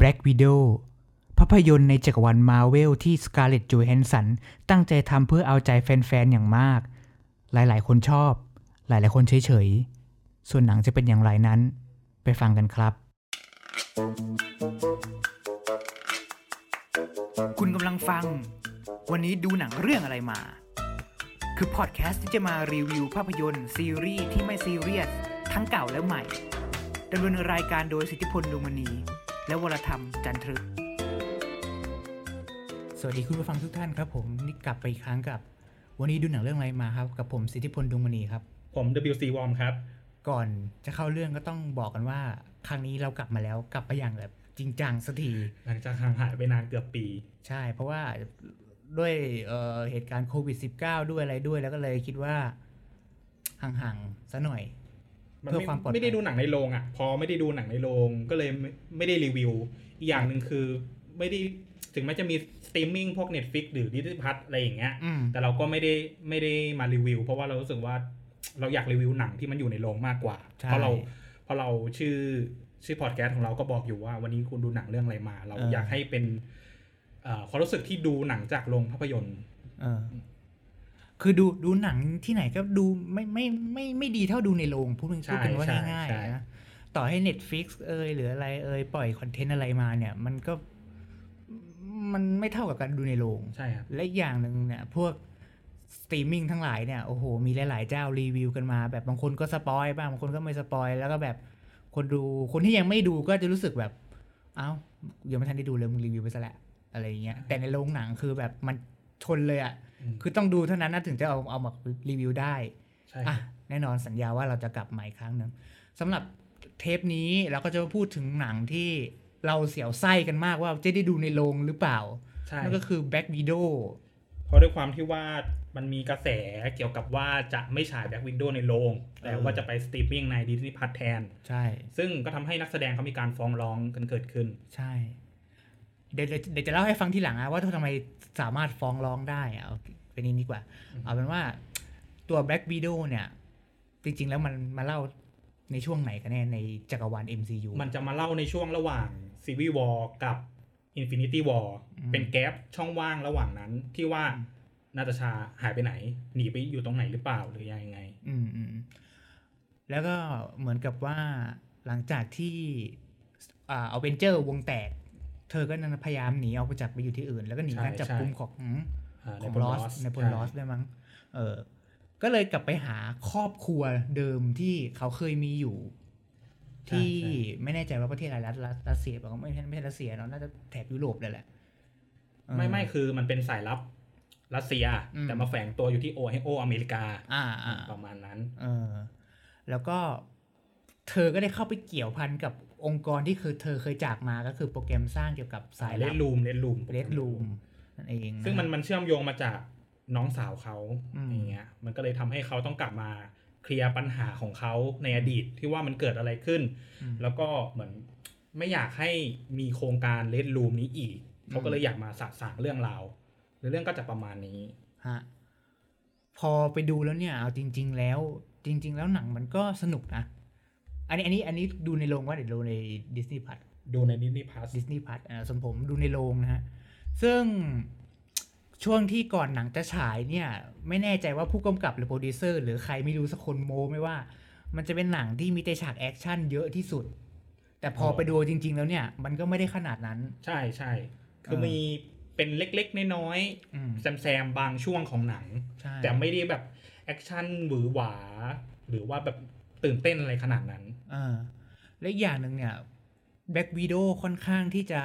Black Widow ภาพยนตร์ในจักรวาลมาเวลที่ Scarlett Johansson ตั้งใจทำเพื่อเอาใจแฟนๆ อย่างมาก หลายๆ คนชอบ หลายๆ คนเฉยๆ ส่วนหนังจะเป็นอย่างไรนั้น ไปฟังกันครับ คุณกำลังฟัง วันนี้ดูหนังเรื่องอะไรมา คือพอดแคสต์ที่จะมารีวิวภาพยนตร์ซีรีส์ที่ไม่ซีเรียสทั้งเก่าและใหม่ดำเนินรายการโดยสิทธิพลดวงมณี และวรธรรมจันทรึก สวัสดีคุณผู้ฟังทุกท่านครับผมนี่กลับไปอีกครั้งกับ วันนี้ดูหนังเรื่องอะไรมาครับ กับผมสิทธิพลดวงมณีครับ ผม WC Warm ครับ ก่อนจะเข้าเรื่องก็ต้องบอกกันว่า ครั้งนี้เรากลับมาแล้วกลับมาอย่างแบบจริงจังสักทีหลังจากห่างหายไปนานเกือบปี ใช่ เพราะว่าด้วยเอ่อเหตุการณ์โควิด -19 ด้วยอะไรด้วยแล้วก็เลยคิดว่าห่างๆซะหน่อยมัน เพื่อไม่ความปลอดภัยไม่ได้ดูหนังในโรงอะ พอไม่ได้ดูหนังในโรงก็เลยไม่ไม่ได้รีวิว อีกอย่างหนึ่งคือไม่ได้ถึงแม้จะมีสตรีมมิ่งพวก Netflix หรือ Disney Plus อะไรอย่างเงี้ยอืมแต่เราก็ไม่ได้ไม่ได้มารีวิว เพราะว่าเรารู้สึกว่าเราอยากรีวิวหนังที่มันอยู่ในโรงมากกว่าใช่เพราะเราเพราะเราชื่อชื่อพอดแคสต์ของเราก็บอกอยู่ว่าวันนี้คุณดูหนังเรื่องอะไรมา เราเออออยากให้เป็นเอ่อความรู้สึกที่ดูหนังจากโรงภาพยนตร์เออ คือดูดูหนังที่ไหนก็ดูไม่ไม่ไม่ไม่ดีเท่าดูในโรงพูดเป็นใช่พูดกันว่าใช่ง่ายใช่ๆนะต่อให้ Netflix เอยหรืออะไรเอยปล่อยคอนเทนต์อะไรมาเนี่ย มันก็มันไม่เท่ากับการดูในโรงใช่ครับและอีกอย่างหนึ่งเนี่ย พวกสตรีมมิ่งทั้งหลายเนี่ยโอ้โหมีหลาย ๆ เจ้ารีวิวกันมา แบบบางคนก็ spoil บ้างบางคนก็ไม่ spoil แล้วก็แบบคนดูคนที่ยังไม่ดูก็จะรู้สึกแบบ เอ้ายังไม่ทันได้ดูเลยมึงรีวิวไปซะแหละอะไรอย่างเงี้ยแต่ในโรงหนังคือแบบมันชนเลยอะ่ะอืม คือต้องดูเท่านั้นนะถึงจะเอาเอามารีวิวได้ใช่อะแน่นอนสัญญาว่าเราจะกลับมาอีกครั้งหนึ่งสำหรับเทปนี้เราก็จะมาพูดถึงหนังที่เราเสียวไส้กันมากว่าจะได้ดูในโรงหรือเปล่าใช่นั่นก็คือ Black Widow เพราะด้วยความที่ว่ามันมีกระแสเกี่ยวกับว่าจะไม่ฉาย Black Widow ในโรง แต่เออว่าจะไปสตรีมมิ่งใน Disney Plus แทน ใช่ ซึ่งก็ทำให้นักแสดงเขามีการฟ้องร้องกันเกิดขึ้น ใช่ เดี๋ยวเดี๋ยวเดี๋ยวจะเล่าให้ฟังทีหลังนะว่าทำไมสามารถฟ้องร้องได้อะเอาเป็นนี้ดีกว่า เอาเป็นว่าตัว Black Widow เนี่ย จริง ๆ แล้วมันมาเล่าในช่วงไหนกันแน่ในจักรวาล MCU มันจะมาเล่าในช่วงระหว่าง Civil War กับ Infinity War อืมเป็น gap ช่องว่างระหว่างนั้นที่ว่านาตาชาหายไปไหน หนีไปอยู่ตรงไหนหรือเปล่าหรือยังไง อืมอืมแล้วก็เหมือนกับว่าหลังจากที่อ่าเอาเวนเจอร์วงแตก เธอก็นั้นพยายามหนีออกไปจากไปอยู่ที่อื่น แล้วก็หนีใช่การจับใช่กุมของาของ Nepal ลอส Lost ในพลลอสใช่ด้วยมั้งเออก็เลยกลับไปหาครอบครัวเดิมที่เขาเคยมีอยู่ใช่ที่ใช่ไม่แน่ใจว่าประเทศอะไรรัสรัสรัสเซียบอกว่าไม่ใช่ไม่ใช่รัสเซียเนาะน่าจะแถบยุโรปเลยแหละเออไม่ไม่คือมันเป็นสายลับรัสเซียอืมแต่มาแฝงตัวอยู่ที่โอไฮโออเมริกาอ่าอ่าประมาณนั้น เออ แล้วก็เธอก็ได้เข้าไปเกี่ยวพันกับ องค์กรที่คือเธอเคยจากมาก็คือโปรแกรมสร้างเกี่ยวกับสายเลลัดบลูมเล Room Red Room นั่นเองฮะซึ่งมันมันเชื่อมโยงมาจากน้องสาวเขาอืมอย่างเงี้ยมันก็เลยทำให้เขาต้องกลับมาเคลียร์ปัญหาของเขาในอดีตที่ว่ามันเกิดอะไรขึ้นอืมแล้วก็เหมือนไม่อยากให้มีโครงการ Red Room นี้อีกเขาก็เลยอยากมาสะสางเรื่องราวหรือเรื่องก็จะประมาณนี้ฮะพอไปดูแล้วเนี่ยเอาจริง ๆ แล้ว จริง ๆ แล้วหนังมันก็สนุกนะ อันนี้อันนี้อันนี้ดูในโรงว่าเดี๋ยวดูในดิสนีย์พัทดูในดิสนีย์พ u สดิสนีย์พัทอ่าส่วนผมดูในโรงนะฮะ ซึ่งช่วงที่ก่อนหนังจะฉายเนี่ย ไม่แน่ใจว่าผู้กำกับหรือโปรดิวเซอร์หรือใครไม่รู้สักคนโม้ไว้ว่า มันจะเป็นหนังที่มีแต่ฉากแอคชั่นเยอะที่สุด แต่พอไปดูจริง ๆ แล้วเนี่ย มันก็ไม่ได้ขนาดนั้น ใช่ใช่คือเออมีเป็นเล็กๆ น้อยอืมๆแซมๆบางช่วงของหนังใช่แต่ไม่ได้แบบแอคชั่นหวือหวา หรือว่าแบบ ตื่นเต้นอะไรขนาดนั้นเออและอีกอย่างหนึ่งเนี่ย Black Widow ค่อนข้างที่จะ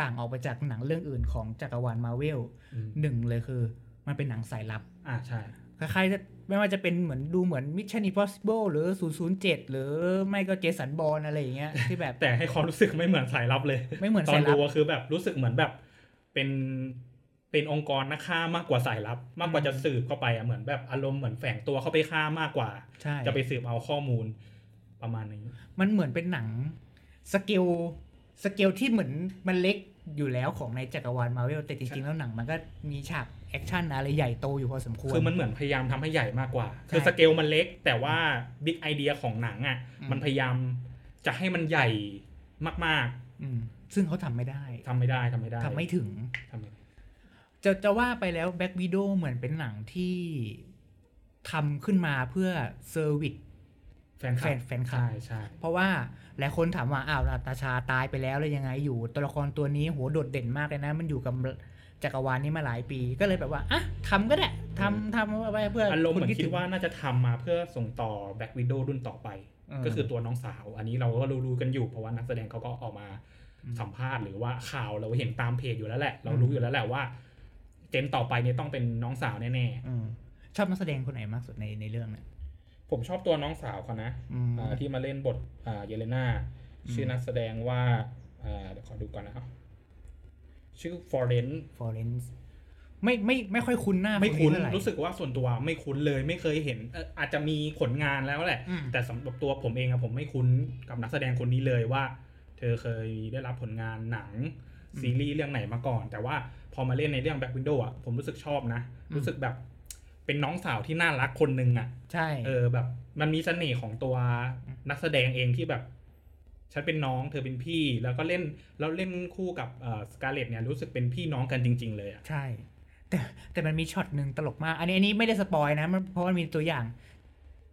ต่างออกไปจากหนังเรื่องอื่นของจักรวาลมาเวลอืมหนึ่งเลยคือ มันเป็นหนังสายลับ อ่าใช่คล้ายๆจะไม่ว่าจะเป็นเหมือนดูเหมือน Mission Impossible หรือ 007 หรือไม่ก็เจสันบอลอะไรอย่างเงี้ยที่แบบแต่ให้ความรู้สึกไม่เหมือนสายลับเลย ไม่เหมือนตอสานยลัดูบก็คือแบบรู้สึกเหมือนแบบเป็น เป็นองค์กรนักฆ่ามากกว่าสายลับ มากกว่าจะสืบเข้าไปอะเหมือนแบบอารมณ์เหมือนแฝงตัวเข้าไปฆ่ามากกว่าใช่จะไปสืบเอาข้อมูลประมาณนี้ มันเหมือนเป็นหนังสเกลสเกลที่เหมือนมันเล็กอยู่แล้วของในจักรวาลมาเวลแต่จริงๆแล้วหนังมันก็มีฉากแอคชั่นอะไรใหญ่โตอยู่พอสมควร คือมันเหมือนพยายามทำให้ใหญ่มากกว่าใช่คือสเกลมันเล็ก แต่ว่า big idea ของหนังอะอืมมันพยายามจะให้มันใหญ่มากอืมซึ่งเขาทำไม่ได้ทำไม่ได้ทำไม่ได้ทำไม่ถึงทำไม่ได้ จะจะว่าไปแล้ว Black Widow เหมือนเป็นหนังที่ทำขึ้นมาเพื่อ service แฟนคลับแฟนแฟนคลับใช่ใช่เพราะว่าหลายคนถามว่าอ้าวนาตาชาตายไปแล้วแล้วยังไงอยู่ ตัวละครตัวนี้โหโดดเด่นมากเลยนะ มันอยู่กับจักรวาลนี้มาหลายปีก็เลยแบบว่าอะทำก็ได้ทำทำไปเพื่ออารมณ์เหมือนนคิดว่าน่าจะทำมาเพื่อส่งต่อแบ็กวิด o w รุ่นต่อไปมก็คือตัวน้องสาว อันนี้เราก็รู้ๆกันอยู่เพราะว่านักแสดงเขาก็ออกมาอืมสัมภาษณ์หรือว่าข่าวเราเห็นตามเพจอยู่แล้วแหละ เราอืมรู้อยู่แล้วแหละว่า เจนต่อไปเนี่ยต้องเป็นน้องสาวแน่อืมชอบนักแสดงคนไหนมากสุดในในเรื่องเนี่ยๆผมชอบตัวน้องสาวเขานะอืมอ่าที่มาเล่นบทอ่าเยเลนาอืมชื่อนักแสดงว่าอ่าเดี๋ยวขอดูก่อนนะครับชื่อฟอร์เรนฟอร์เรนซ์ไม่ไม่ไม่ค่อยคุ้นหน้าไม่คุ้นเท่าไหร่รู้สึกว่าส่วนตัวไม่คุ้นเลยไม่เคยเห็นเอ่ออาจจะมีผลงานแล้วแหละอืมแต่สำหรับตัวผมเองอะผมไม่คุ้นกับนักแสดงคนนี้เลยว่า เธอเคยได้รับผลงานหนังอืม ซีรีส์เรื่องไหนมาก่อน แต่ว่าพอมาเล่นในเรื่อง Back Window อะผมรู้สึกชอบนะอืมรู้สึกแบบเป็นน้องสาวที่น่ารักคนหนึ่งอะใช่เออแบบ มันมีเสน่ห์ของตัวนักแสดงเองที่แบบฉันเป็นน้องเธอเป็นพี่ แล้วก็เล่นแล้วเล่นคู่กับ Scarlett เนี่ยรู้สึกเป็นพี่น้องกันจริง ๆ เลยอะใช่ แต่แต่มันมีช็อตหนึ่งตลกมาก อันนี้อันนี้ไม่ได้ spoil นะมันเพราะมันมีตัวอย่าง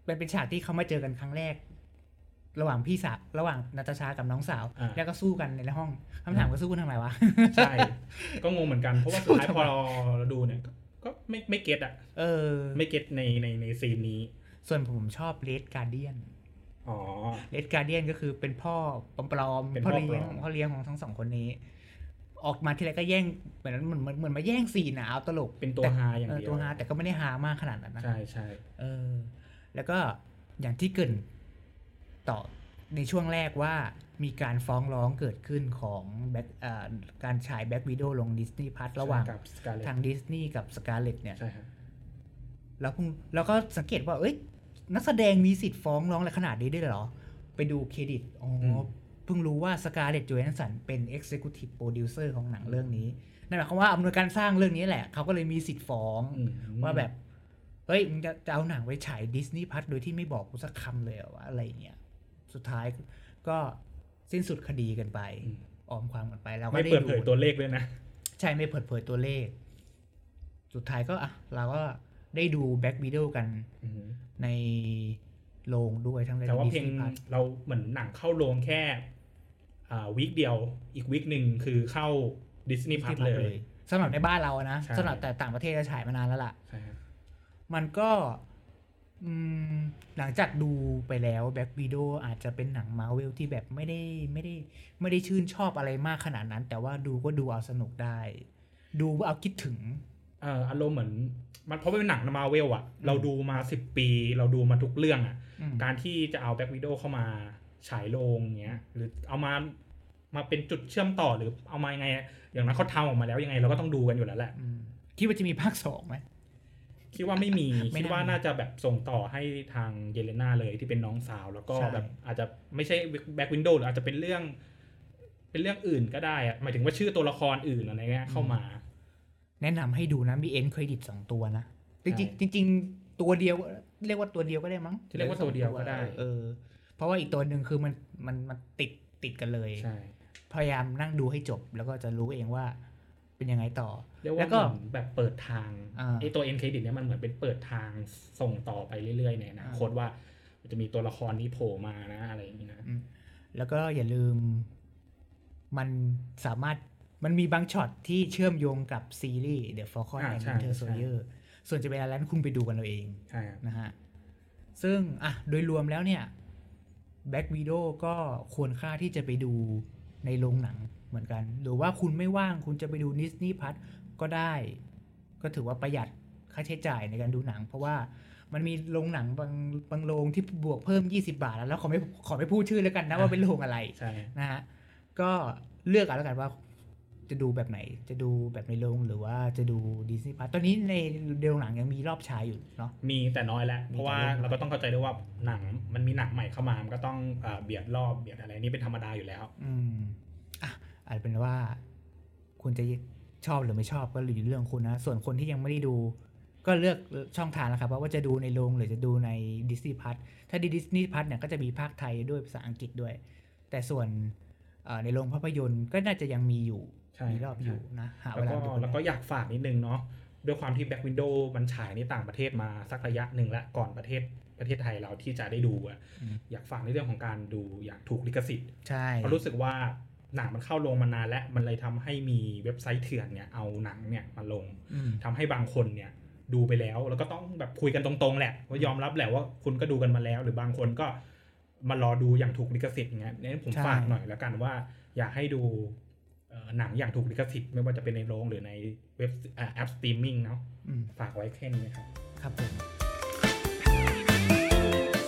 เป็นเป็นฉากที่เขามาเจอกันครั้งแรก ระหว่างพี่สาวระหว่างนาตาชากับน้องสาวอ่าแล้วก็สู้กันในห้องคำถามก็สู้กันทำไมวะ ใช่ ก็งงเหมือนกัน เพราะว่าสุดท้ายพอเราดูเนี่ย ก็ก็ไม่ไม่เก็ตอะเออ ไม่เก็ตในในในซีนนี้ ส่วนผมชอบเลดการเดียนอ๋อเลดการเดียนก็คือเป็นพ่อปลอมๆเป็นพ่พ่ออเลี้ยงปลอมพ่อเลี้ยงของทั้งสองคนนี้ ออกมาทีไรก็แย่งเหมือนเหมือนเหมือนเหมือนมาแย่งซีนอะเอาตลกเป็นตัวแต่ฮาอย่างเออเดียวตัวฮาแต่ก็ไม่ได้ฮามากขนาดนั้นนะใช่ใช่เออ แล้วก็อย่างที่เกริน ต่อในช่วงแรกว่ามีการฟ้องร้องเกิดขึ้นของ Black อ่าการฉาย Black Widow ลง Disney Plus ระหว่างกับ Scarlett ทางดิสนีย์กับ Scarlett เนี่ยใช่ครับแล้วเพิ่งแล้วก็สังเกตว่า เอ้ย นักแสดงมีสิทธิ์ฟ้องร้องอะไรขนาดนี้ได้ด้วยเหรอ ไปดูเครดิต อ๋อเพิ่งรู้ว่า Scarlett Johansson เป็น Executive Producer ของหนังเรื่องนี้ นั่นหมายความว่าอำนวยการสร้างเรื่องนี้แหละ เขาก็เลยมีสิทธิ์ฟ้องอืมว่าแบบ เฮ้ย มึงจะจะเอาหนังไปฉาย Disney Plus โดยที่ไม่บอกกูสักคำเลยเหรอวะอะไรอย่างเงี้ย สุดท้ายก็สิ้นสุดคดีกันไปอืมออมความกันไปแล้วก็ไม่ได้เปิดดูเผยตัวเลขด้วยนะ ใช่ไม่เปิดเผยตัวเลข สุดท้ายก็อะเราก็ได้ดูแบ็กวิดีโอกันอืมในโรงด้วยทั้งในแต่ว่าดิสเพียงนีย์พัทเราเหมือนหนังเข้าโรงแค่อ่าวีคเดียวอีกวีคหนึ่งคือเข้าดิสนีย์พัทเลยสำหรับในบ้านเราอะนะใช่สำหรับแต่ต่างประเทศจะฉายมานานแล้วล่ะใช่ครับมันก็ อืมหลังจากดูไปแล้วแบ็กวีด o อาจจะเป็นหนังมาเวลที่แบบไม่ได้ไม่ได้ไม่ได้ชื่นชอบอะไรมากขนาดนั้น แต่ว่าดูก็ดูเอาสนุกได้ ดูเอาคิดถึงเอ่ออารมณ์เหมือน มันเพราะเป็นหนังมาเวลอะอืมเราดูมาสิบปี เราดูมาทุกเรื่องอะอืมการที่จะเอาแบ็กวิด o w เข้ามาฉายโรงเงี้ย หรือเอามามาเป็นจุดเชื่อมต่อหรือเอามายังไง อย่างนั้นเขาทำออกมาแล้วยังไงเราก็ต้องดูกันอยู่แล้วแหละอืมคิดว่าจะมีภาคสองไหม คิดว่าไม่มีไม่คิดน่าว่ามีน่าจะแบบส่งต่อให้ทางเยเลนาเลยที่เป็นน้องสาว แล้วก็ใช่แบบอาจจะไม่ใช่แบ็กวินโดว์หรืออาจจะเป็นเรื่อง เป็นเรื่องอื่นก็ได้อะหมายถึงว่าชื่อตัวละครอื่นอะไรเงี้ยเข้ามา แนะนำให้ดูนะมีเอ็นเครดิตสองตัวนะ จริงใช่ๆจริงๆตัวเดียว เรียกว่าตัวเดียวก็ได้มั้งจะเรียกว่าตัวเดียวก็ได้ เออ เพราะว่าอีกตัวหนึ่งคือมันมันมันติดติดกันเลยใช่พยายามนั่งดูให้จบแล้วก็จะรู้เองว่า เป็นยังไงต่อเรียกได้ว่าวก็เหมือนแบบเปิดทางอ่าไอตัว end credit เนี่ยมันเหมือนเป็นเปิดทางส่งต่อไปเรื่อยๆในอนาคตว่าจะมีตัวละครนี้โผล่มานะอะไรอย่างนี้นะแล้วก็อย่าลืมมันสามารถมันมีบางช็อตที่เชื่อมโยงกับซีรีส์ The Falcon อ่า and ใช่ Winter ใช่ Soldier ส่วนจะเป็นอะไรนั้นคุณไปดูกันเอาเองใช่ครับนะฮะ ซึ่งอะโดยรวมแล้วเนี่ย Black Widow ก็ควรค่าที่จะไปดูในโรงหนัง เหมือนกัน หรือว่าคุณไม่ว่างคุณจะไปดูดิสนีย์พัทก็ได้ ก็ถือว่าประหยัดค่าใช้จ่ายในการดูหนัง เพราะว่ามันมีโรงหนังบางบางโรงที่บวกเพิ่ม 20 บาท แล้วแล้วขอไม่ขอไม่พูดชื่อแล้วกันนะว่าเป็นโรงอะไรใช่นะฮะก็เลือกเอาแล้วกันว่าจะดูแบบไหน จะดูแบบในโรงหรือว่าจะดูดิสนีย์พัทตอนนี้ในโรงหนังยังมีรอบฉายอยู่เนาะ มีแต่น้อยแล้วมีเพราะว่าแต่เรื่องน้อยเราก็ต้องเข้าใจด้วยว่าหนังมันมีหนังใหม่เข้ามา มันก็ต้องเอ่อเบียดรอบเบียดอะไรนี่เป็นธรรมดาอยู่แล้ว อืม อะอาจเป็นว่าคุณจะชอบหรือไม่ชอบก็อยู่ที่เรื่องคุณนะ ส่วนคนที่ยังไม่ได้ดู ก็เลือกช่องทางแล้วครับว่าจะดูในโรงหรือจะดูในดิสนีย์พัทถ้าดิสนีย์พัทเนี่ยก็จะมีภาคไทยด้วยภาษาอังกฤษด้วย แต่ส่วนเอ่อในโรงภาพยนตร์ก็น่าจะยังมีอยู่ใช่มีรอบอยู่นะหาเวแล้วลาก็ดูแล้วก็อยากฝากนิดนึงเนาะด้วยความที่ Black Window มันฉายในต่างประเทศมาสักระยะหนึ่งแล้วก่อนประเทศประเทศไทยเราที่จะได้ดูอะอืมอยากฝากในเรื่องของการดูอย่างถูกลิขสิทธิ์ใช่เพราะรู้สึกว่า หนังมันเข้าโรงมานานแล้วมันเลยทำให้มีเว็บไซต์เถื่อนเนี่ยเอาหนังเนี่ยมาลงอืมทำให้บางคนเนี่ยดูไปแล้ว แล้วก็ต้องแบบคุยกันตรงๆแหละว่ายอมรับแหละว่าคุณก็ดูกันมาแล้ว หรือบางคนก็มารอดูอย่างถูกลิขสิทธิ์อย่างเงี้ยเนี่ยผมใช่ฝากหน่อยแล้วกันว่า อยากให้ดูเอ่อหนังอย่างถูกลิขสิทธิ์ไม่ว่าจะเป็นในโรงหรือในเว็บอ่าแอปสตรีมมิ่งเนาะอืมฝากไว้แค่นี้ครับ ครับผม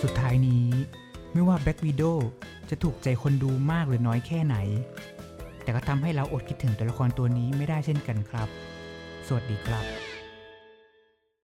สุดท้ายนี้ไม่ว่า Black Widow จะถูกใจคนดูมากหรือน้อยแค่ไหน แต่ก็ทำให้เราอดคิดถึงตัวละครตัวนี้ไม่ได้เช่นกันครับ สวัสดีครับ